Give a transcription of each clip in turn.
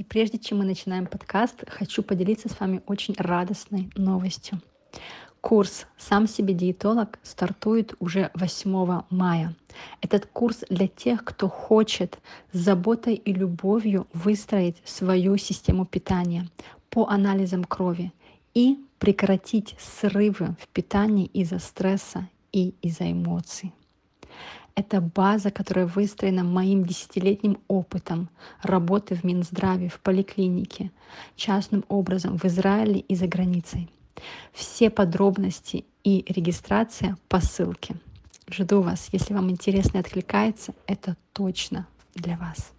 И прежде чем мы начинаем подкаст, хочу поделиться с вами очень радостной новостью. Курс «Сам себе диетолог» стартует уже 8 мая. Этот курс для тех, кто хочет с заботой и любовью выстроить свою систему питания по анализам крови и прекратить срывы в питании из-за стресса и из-за эмоций. Это база, которая выстроена моим десятилетним опытом работы в Минздраве, в поликлинике, частным образом в Израиле и за границей. Все подробности и регистрация по ссылке. Жду вас. Если вам интересно и откликается, это точно для вас.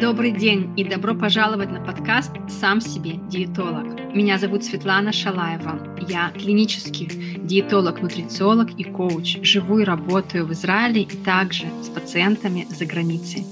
Добрый день и добро пожаловать на подкаст «Сам себе диетолог». Меня зовут Светлана Шалаева. Я клинический диетолог, нутрициолог и коуч. Живу и работаю в Израиле и также с пациентами за границей.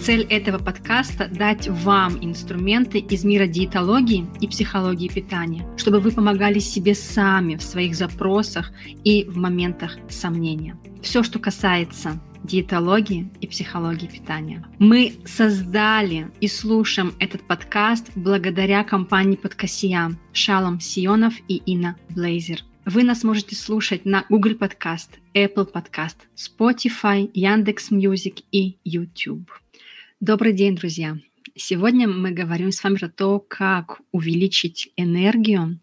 Цель этого подкаста – дать вам инструменты из мира диетологии и психологии питания, чтобы вы помогали себе сами в своих запросах и в моментах сомнения. Все, что касается диетологии и психологии питания. Мы создали и слушаем этот подкаст благодаря компании Podcastia Шалом Сионов и Инна Блейзер. Вы нас можете слушать на Google Podcast, Apple Podcast, Spotify, Яндекс Music и YouTube. Добрый день, друзья! Сегодня мы говорим с вами про то, как увеличить энергию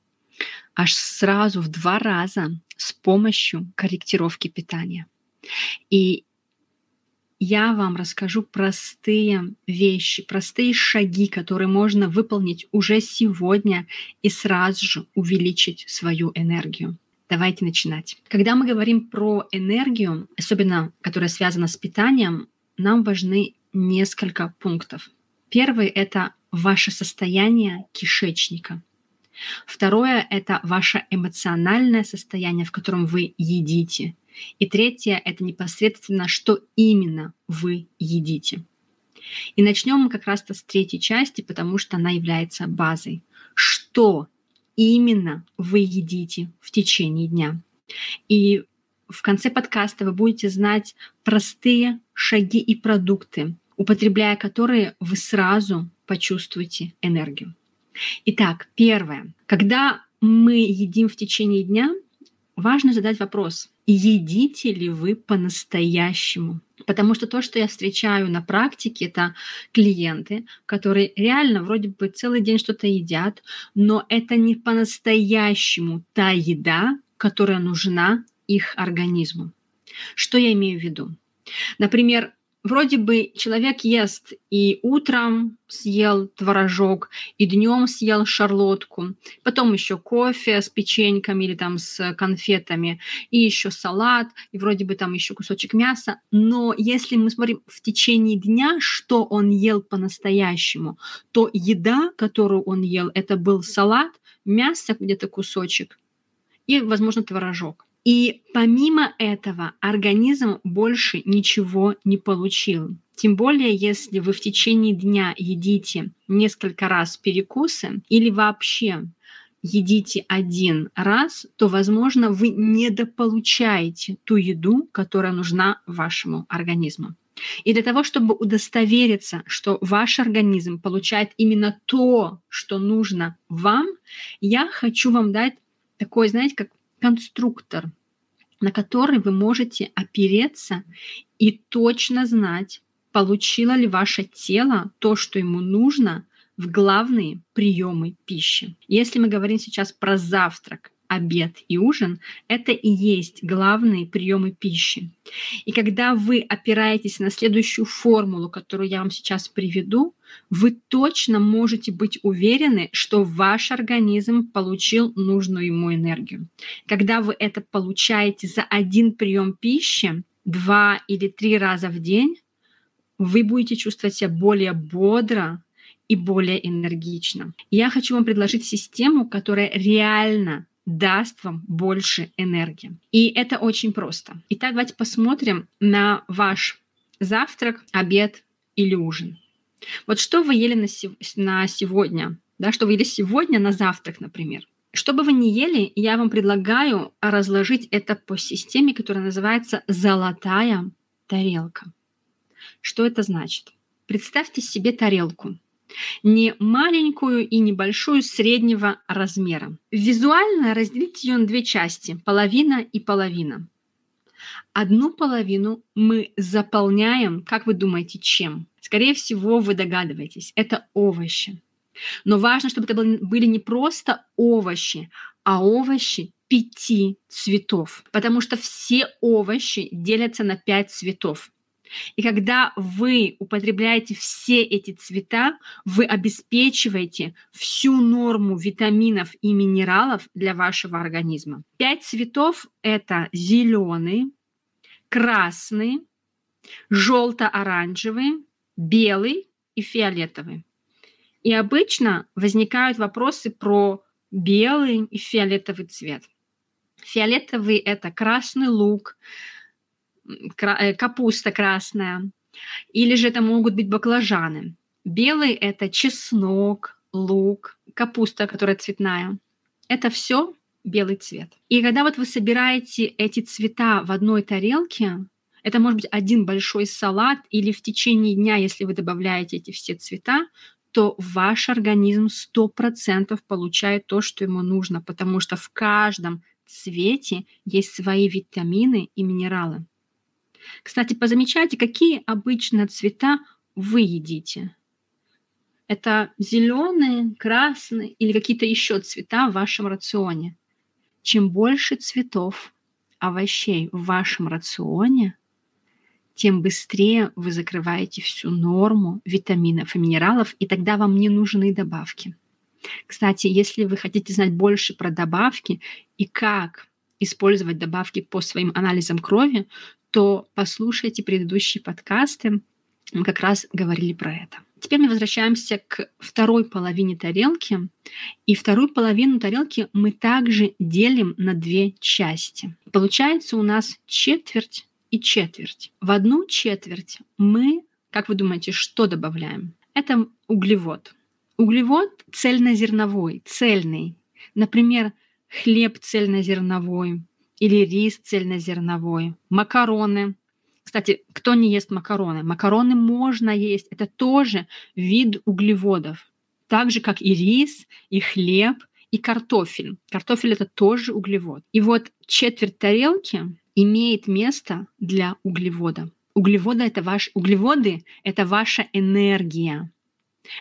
аж сразу в два раза с помощью корректировки питания. И я вам расскажу простые вещи, простые шаги, которые можно выполнить уже сегодня и сразу же увеличить свою энергию. Давайте начинать. Когда мы говорим про энергию, особенно которая связана с питанием, нам важны несколько пунктов. Первый — это ваше состояние кишечника. Второе — это ваше эмоциональное состояние, в котором вы едите. И третье — это непосредственно, что именно вы едите. И начнем мы как раз-то с третьей части, потому что она является базой. Что именно вы едите в течение дня? И в конце подкаста вы будете знать простые шаги и продукты, употребляя которые вы сразу почувствуете энергию. Итак, первое. Когда мы едим в течение дня, важно задать вопрос, едите ли вы по-настоящему. Потому что то, что я встречаю на практике, это клиенты, которые реально вроде бы целый день что-то едят, но это не по-настоящему та еда, которая нужна их организму. Что я имею в виду? Например, вроде бы человек ест и утром съел творожок, и днем съел шарлотку, потом еще кофе с печеньками или там с конфетами, и еще салат, и вроде бы там еще кусочек мяса. Но если мы смотрим в течение дня, что он ел по-настоящему, то еда, которую он ел, это был салат, мясо где-то кусочек и, возможно, творожок. И помимо этого организм больше ничего не получил. Тем более, если вы в течение дня едите несколько раз перекусы или вообще едите один раз, то, возможно, вы недополучаете ту еду, которая нужна вашему организму. И для того, чтобы удостовериться, что ваш организм получает именно то, что нужно вам, я хочу вам дать такой, знаете, как конструктор, на который вы можете опереться и точно знать, получило ли ваше тело то, что ему нужно в главные приемы пищи. Если мы говорим сейчас про завтрак, обед и ужин — это и есть главные приемы пищи. И когда вы опираетесь на следующую формулу, которую я вам сейчас приведу, вы точно можете быть уверены, что ваш организм получил нужную ему энергию. Когда вы это получаете за один прием пищи, два или три раза в день, вы будете чувствовать себя более бодро и более энергично. Я хочу вам предложить систему, которая реально даст вам больше энергии. И это очень просто. Итак, давайте посмотрим на ваш завтрак, обед или ужин. Вот что вы ели на, на сегодня, да, что вы ели сегодня на завтрак, например. Что бы вы ни ели, я вам предлагаю разложить это по системе, которая называется «золотая тарелка». Что это значит? Представьте себе тарелку. Не маленькую и небольшую среднего размера. Визуально разделите ее на две части – половина и половина. Одну половину мы заполняем, как вы думаете, чем? Скорее всего, вы догадываетесь, это овощи. Но важно, чтобы это были не просто овощи, а овощи пяти цветов, потому что все овощи делятся на пять цветов. И когда вы употребляете все эти цвета, вы обеспечиваете всю норму витаминов и минералов для вашего организма. Пять цветов – это зеленый, красный, желто-оранжевый, белый и фиолетовый. И обычно возникают вопросы про белый и фиолетовый цвет. Фиолетовый – это красный лук, капуста красная, или же это могут быть баклажаны. Белый – это чеснок, лук, капуста, которая цветная. Это все белый цвет. И когда вот вы собираете эти цвета в одной тарелке, это может быть один большой салат, или в течение дня, если вы добавляете эти все цвета, то ваш организм 100% получает то, что ему нужно, потому что в каждом цвете есть свои витамины и минералы. Кстати, позамечайте, какие обычно цвета вы едите. Это зеленые, красные или какие-то еще цвета в вашем рационе. Чем больше цветов, овощей в вашем рационе, тем быстрее вы закрываете всю норму витаминов и минералов, и тогда вам не нужны добавки. Кстати, если вы хотите знать больше про добавки и как использовать добавки по своим анализам крови, то послушайте предыдущие подкасты. Мы как раз говорили про это. Теперь мы возвращаемся к второй половине тарелки. И вторую половину тарелки мы также делим на две части. Получается у нас четверть и четверть. В одну четверть мы, как вы думаете, что добавляем? Это углевод. Углевод цельнозерновой, цельный. Например, хлеб цельнозерновой или рис цельнозерновой, макароны. Кстати, кто не ест макароны? Макароны можно есть. Это тоже вид углеводов. Так же, как и рис, и хлеб, и картофель. Картофель это тоже углевод. И вот четверть тарелки имеет место для углевода. Углеводы это ваш, углеводы – это ваша энергия.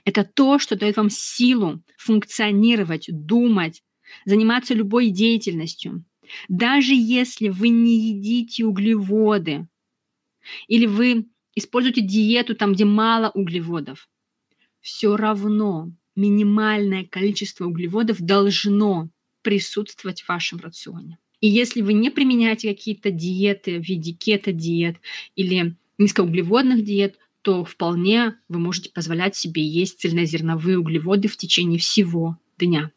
Это то, что дает вам силу функционировать, думать, заниматься любой деятельностью. Даже если вы не едите углеводы, или вы используете диету там, где мало углеводов, все равно минимальное количество углеводов должно присутствовать в вашем рационе. И если вы не применяете какие-то диеты в виде кето-диет или низкоуглеводных диет, то вполне вы можете позволять себе есть цельнозерновые углеводы в течение всего дня.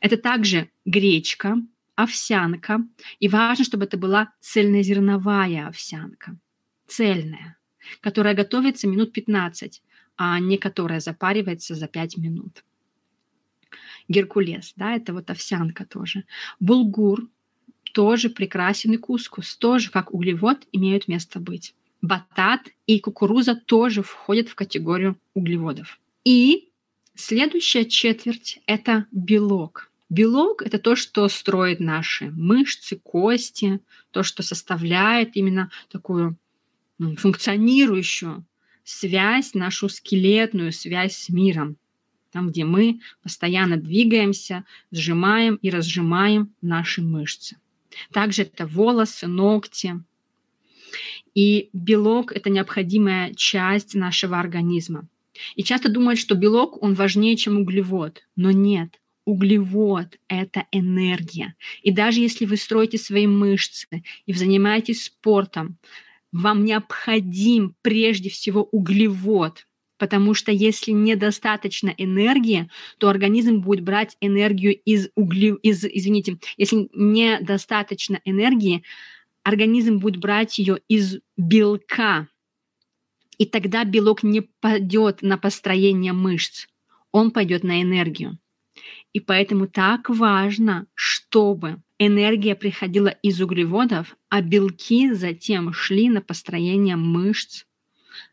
Это также гречка, овсянка. И важно, чтобы это была цельнозерновая овсянка. Цельная, которая готовится минут 15, а не которая запаривается за 5 минут. Геркулес, да, это вот овсянка тоже. Булгур тоже прекрасен и кускус, тоже как углевод имеют место быть. Батат и кукуруза тоже входят в категорию углеводов. И следующая четверть – это белок. Белок – это то, что строит наши мышцы, кости, то, что составляет именно такую функционирующую связь, нашу скелетную связь с миром, там, где мы постоянно двигаемся, сжимаем и разжимаем наши мышцы. Также это волосы, ногти. И белок – это необходимая часть нашего организма. И часто думают, что белок, он важнее, чем углевод. Но нет, углевод – это энергия. И даже если вы строите свои мышцы и занимаетесь спортом, вам необходим прежде всего углевод, потому что если недостаточно энергии, то организм будет брать энергию из углев... из, извините, если недостаточно энергии, организм будет брать ее из белка, и тогда белок не пойдет на построение мышц, он пойдет на энергию. И поэтому так важно, чтобы энергия приходила из углеводов, а белки затем шли на построение мышц,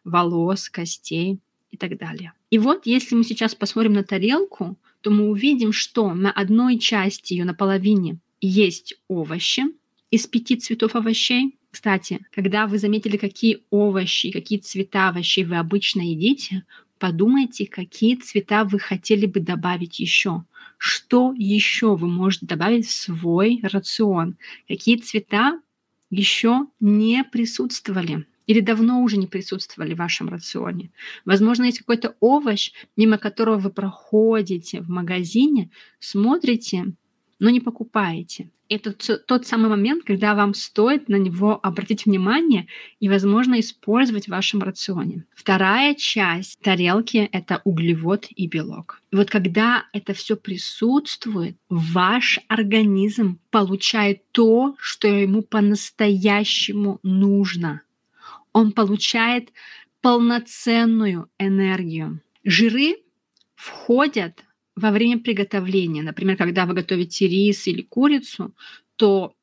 волос, костей и так далее. И вот если мы сейчас посмотрим на тарелку, то мы увидим, что на одной части ее, на половине, есть овощи из пяти цветов овощей. Кстати, когда вы заметили, какие овощи, какие цвета овощей вы обычно едите, подумайте, какие цвета вы хотели бы добавить еще. Что еще вы можете добавить в свой рацион? Какие цвета еще не присутствовали или давно уже не присутствовали в вашем рационе. Возможно, есть какой-то овощ, мимо которого вы проходите в магазине, смотрите, но не покупаете. Это тот самый момент, когда вам стоит на него обратить внимание и, возможно, использовать в вашем рационе. Вторая часть тарелки — это углевод и белок. И вот когда это все присутствует, ваш организм получает то, что ему по-настоящему нужно — он получает полноценную энергию. Жиры входят во время приготовления. Например, когда вы готовите рис или курицу, то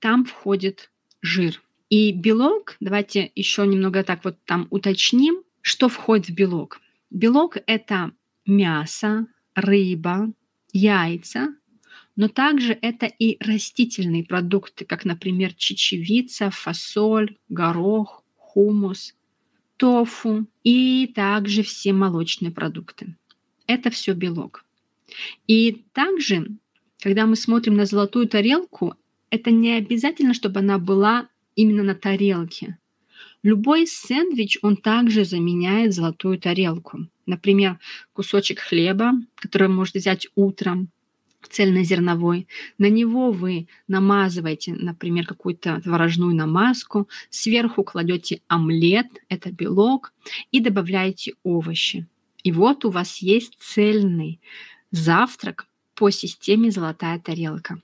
там входит жир. И белок, давайте еще немного так вот там уточним, что входит в белок. Белок – это мясо, рыба, яйца, но также это и растительные продукты, как, например, чечевица, фасоль, горох, хумус, тофу и также все молочные продукты. Это все белок. И также, когда мы смотрим на золотую тарелку, это не обязательно, чтобы она была именно на тарелке. Любой сэндвич, он также заменяет золотую тарелку. Например, кусочек хлеба, который можете взять утром, цельнозерновой. На него вы намазываете, например, какую-то творожную намазку, сверху кладете омлет, это белок, и добавляете овощи. И вот у вас есть цельный завтрак по системе «Золотая тарелка».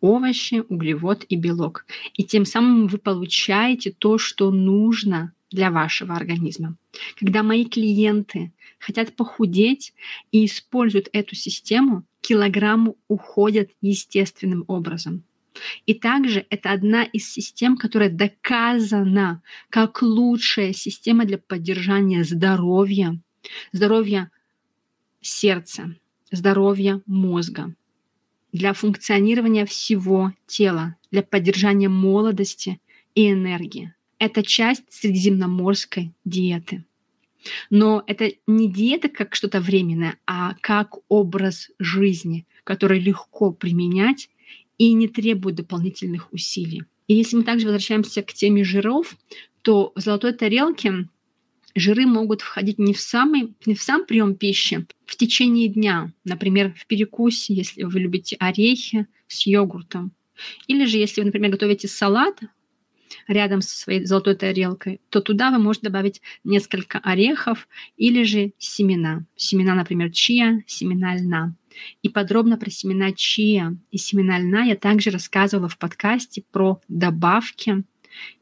Овощи, углевод и белок. И тем самым вы получаете то, что нужно для вашего организма. Когда мои клиенты хотят похудеть и используют эту систему, килограммы уходят естественным образом. И также это одна из систем, которая доказана как лучшая система для поддержания здоровья, здоровья сердца, здоровья мозга, для функционирования всего тела, для поддержания молодости и энергии. Это часть средиземноморской диеты. Но это не диета как что-то временное, а как образ жизни, который легко применять и не требует дополнительных усилий. И если мы также возвращаемся к теме жиров, то в золотой тарелке жиры могут входить не в, самый, не в сам прием пищи, в течение дня, например, в перекусе, если вы любите орехи с йогуртом. Или же, если вы, например, готовите салат, рядом со своей золотой тарелкой, то туда вы можете добавить несколько орехов или же семена. Семена, например, чия, семена льна. И подробно про семена чия и семена льна я также рассказывала в подкасте про добавки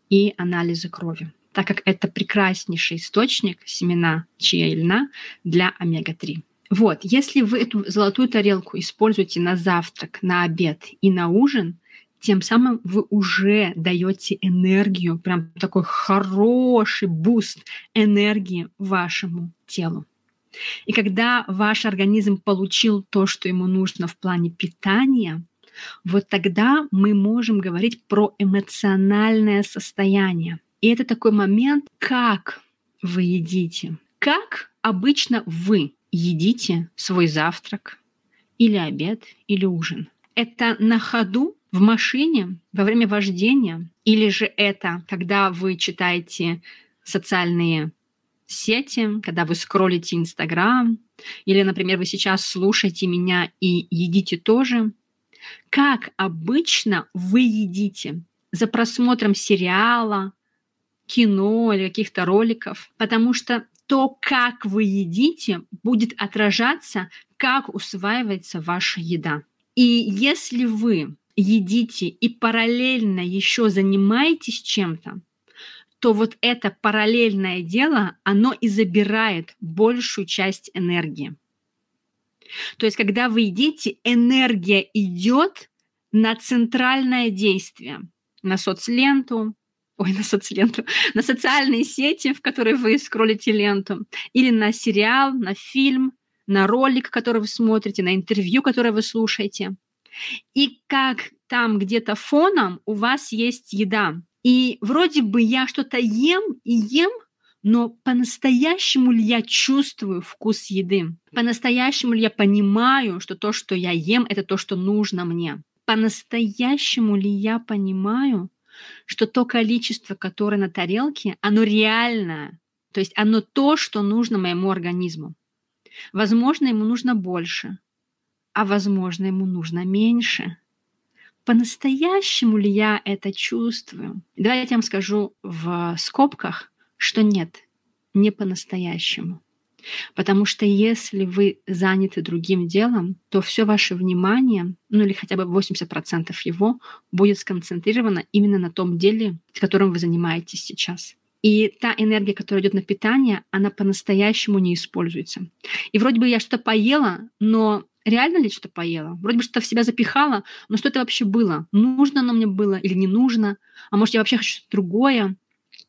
и анализы крови, так как это прекраснейший источник семена чия и льна для омега-3. Вот, если вы эту золотую тарелку используете на завтрак, на обед и на ужин, тем самым вы уже даете энергию, прям такой хороший boost энергии вашему телу. И когда ваш организм получил то, что ему нужно в плане питания, вот тогда мы можем говорить про эмоциональное состояние. И это такой момент, как вы едите, как обычно вы едите свой завтрак или обед или ужин. Это на ходу в машине во время вождения, или же это когда вы читаете социальные сети, когда вы скроллите Инстаграм, или, например, вы сейчас слушаете меня и едите тоже. Как обычно вы едите? За просмотром сериала, кино или каких-то роликов, потому что то, как вы едите, будет отражаться, как усваивается ваша еда. И если вы едите и параллельно еще занимаетесь чем-то, то вот это параллельное дело, оно и забирает большую часть энергии. То есть, когда вы едите, энергия идет на центральное действие, на соцленту, ой, на соцленту, на социальные сети, в которые вы скроллите ленту, или на сериал, на фильм, на ролик, который вы смотрите, на интервью, которое вы слушаете. И как там где-то фоном у вас есть еда. И вроде бы я что-то ем и ем, но по-настоящему ли я чувствую вкус еды? По-настоящему ли я понимаю, что то, что я ем, это то, что нужно мне? По-настоящему ли я понимаю, что то количество, которое на тарелке, оно реальное, то есть оно то, что нужно моему организму. Возможно, ему нужно больше, а возможно, ему нужно меньше. По-настоящему ли я это чувствую? Давайте я вам скажу в скобках, что нет, не по-настоящему. Потому что если вы заняты другим делом, то все ваше внимание, ну или хотя бы 80% его, будет сконцентрировано именно на том деле, с которым вы занимаетесь сейчас. И та энергия, которая идет на питание, она по-настоящему не используется. И вроде бы я что-то поела, но реально ли что-то поела? Вроде бы что-то в себя запихала, но что это вообще было? Нужно оно мне было или не нужно? А может, я вообще хочу что-то другое?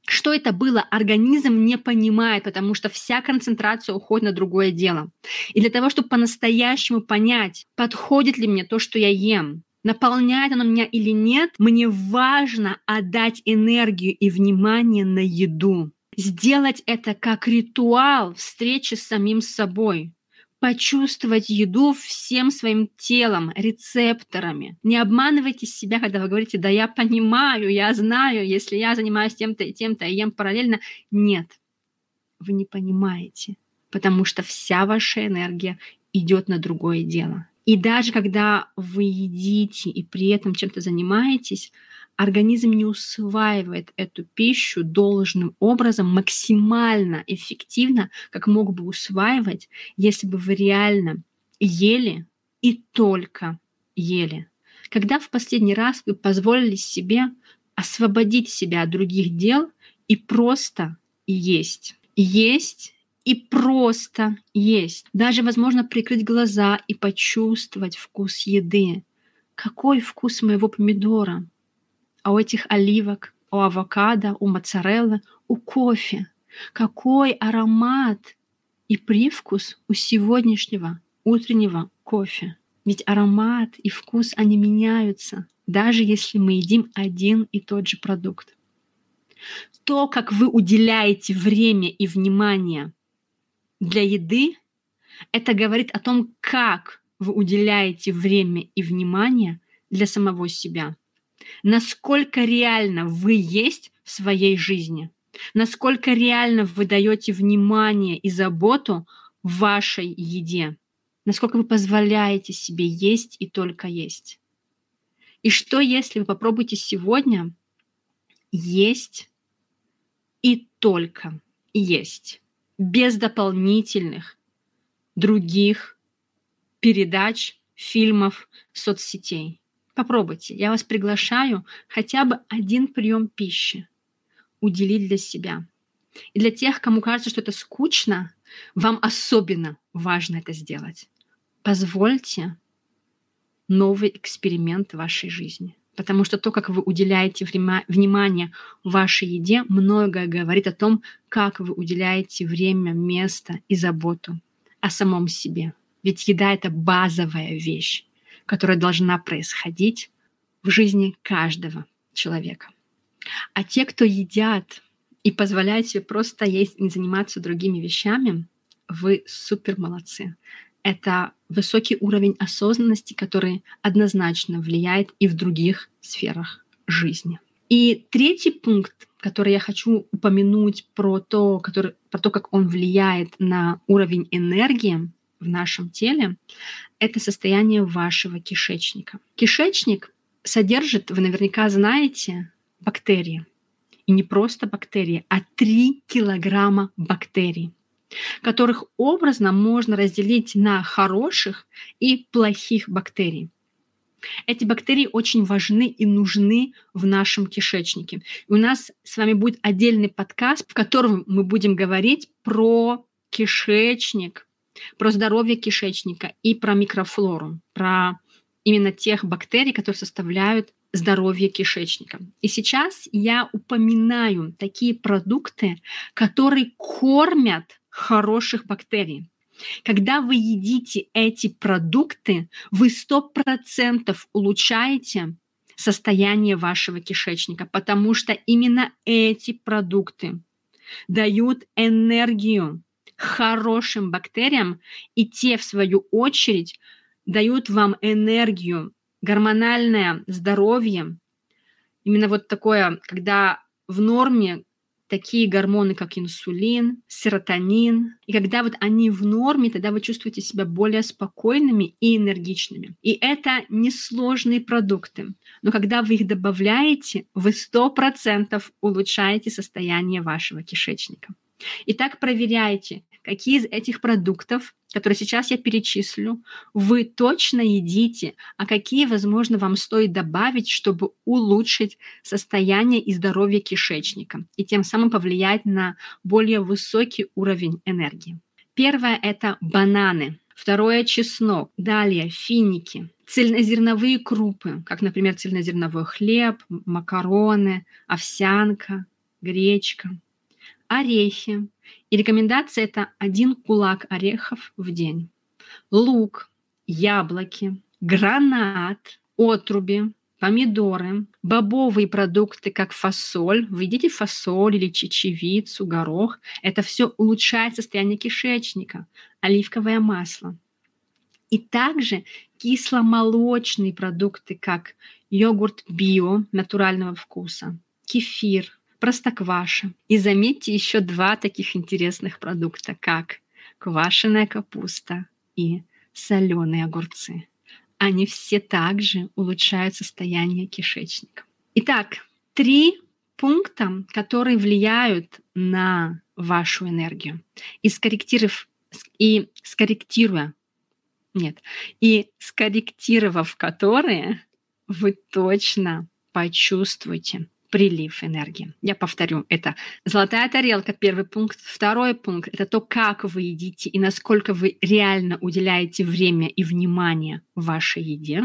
Что это было, организм не понимает, потому что вся концентрация уходит на другое дело. И для того, чтобы по-настоящему понять, подходит ли мне то, что я ем, наполняет оно меня или нет, мне важно отдать энергию и внимание на еду. Сделать это как ритуал встречи с самим собой почувствовать еду всем своим телом, рецепторами. Не обманывайте себя, когда вы говорите, да я понимаю, я знаю, если я занимаюсь тем-то и тем-то и ем параллельно. Нет, вы не понимаете, потому что вся ваша энергия идет на другое дело. И даже когда вы едите и при этом чем-то занимаетесь, организм не усваивает эту пищу должным образом, максимально эффективно, как мог бы усваивать, если бы вы реально ели и только ели. Когда в последний раз вы позволили себе освободить себя от других дел и просто есть. Есть и просто есть. Даже, возможно, прикрыть глаза и почувствовать вкус еды. Какой вкус моего помидора? А у этих оливок, у авокадо, у моцареллы, у кофе. Какой аромат и привкус у сегодняшнего утреннего кофе. Ведь аромат и вкус, они меняются, даже если мы едим один и тот же продукт. То, как вы уделяете время и внимание для еды, это говорит о том, как вы уделяете время и внимание для самого себя насколько реально вы есть в своей жизни, насколько реально вы даете внимание и заботу вашей еде, насколько вы позволяете себе есть и только есть. И что, если вы попробуете сегодня есть и только есть, без дополнительных других передач, фильмов, соцсетей? Попробуйте. Я вас приглашаю хотя бы один прием пищи уделить для себя. И для тех, кому кажется, что это скучно, вам особенно важно это сделать. Позвольте новый эксперимент в вашей жизни. Потому что то, как вы уделяете внимание вашей еде, многое говорит о том, как вы уделяете время, место и заботу о самом себе. Ведь еда — это базовая вещь которая должна происходить в жизни каждого человека. А те, кто едят и позволяют себе просто есть, не заниматься другими вещами, вы супер молодцы. Это высокий уровень осознанности, который однозначно влияет и в других сферах жизни. И третий пункт, который я хочу упомянуть про то, который, про то, как он влияет на уровень энергии, в нашем теле, это состояние вашего кишечника. Кишечник содержит, вы наверняка знаете, бактерии. И не просто бактерии, а 3 килограмма бактерий, которых образно можно разделить на хороших и плохих бактерий. Эти бактерии очень важны и нужны в нашем кишечнике. И у нас с вами будет отдельный подкаст, в котором мы будем говорить про кишечник, про здоровье кишечника и про микрофлору, про именно тех бактерий, которые составляют здоровье кишечника. И сейчас я упоминаю такие продукты, которые кормят хороших бактерий. Когда вы едите эти продукты, вы 100% улучшаете состояние вашего кишечника, потому что именно эти продукты дают энергию хорошим бактериям, и те, в свою очередь, дают вам энергию, гормональное здоровье. Именно вот такое, когда в норме такие гормоны, как инсулин, серотонин. И когда вот они в норме, тогда вы чувствуете себя более спокойными и энергичными. И это несложные продукты. Но когда вы их добавляете, вы 100% улучшаете состояние вашего кишечника. Итак, проверяйте, какие из этих продуктов, которые сейчас я перечислю, вы точно едите, а какие, возможно, вам стоит добавить, чтобы улучшить состояние и здоровье кишечника и тем самым повлиять на более высокий уровень энергии. Первое – это бананы. Второе – чеснок. Далее – финики. Цельнозерновые крупы, как, например, цельнозерновой хлеб, макароны, овсянка, гречка. Орехи, и рекомендация это один кулак орехов в день. Лук, яблоки, гранат, отруби, помидоры, бобовые продукты, как фасоль. Вы едите фасоль или чечевицу, горох. Это все улучшает состояние кишечника. Оливковое масло. И также кисломолочные продукты, как йогурт био натурального вкуса, кефир, простокваша. И заметьте еще два таких интересных продукта, как квашеная капуста и соленые огурцы. Они все также улучшают состояние кишечника. Итак, три пункта, которые влияют на вашу энергию. И скорректировав, и скорректируя, нет, и скорректировав которые, вы точно почувствуете прилив энергии. Я повторю, это золотая тарелка, первый пункт. Второй пункт – это то, как вы едите и насколько вы реально уделяете время и внимание вашей еде.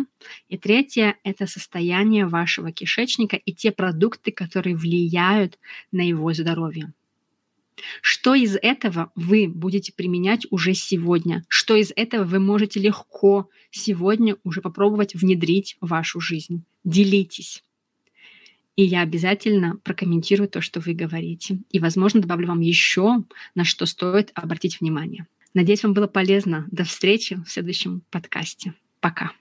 И третье – это состояние вашего кишечника и те продукты, которые влияют на его здоровье. Что из этого вы будете применять уже сегодня? Что из этого вы можете легко сегодня уже попробовать внедрить в вашу жизнь? Делитесь. И я обязательно прокомментирую то, что вы говорите. И, возможно, добавлю вам еще, на что стоит обратить внимание. Надеюсь, вам было полезно. До встречи в следующем подкасте. Пока.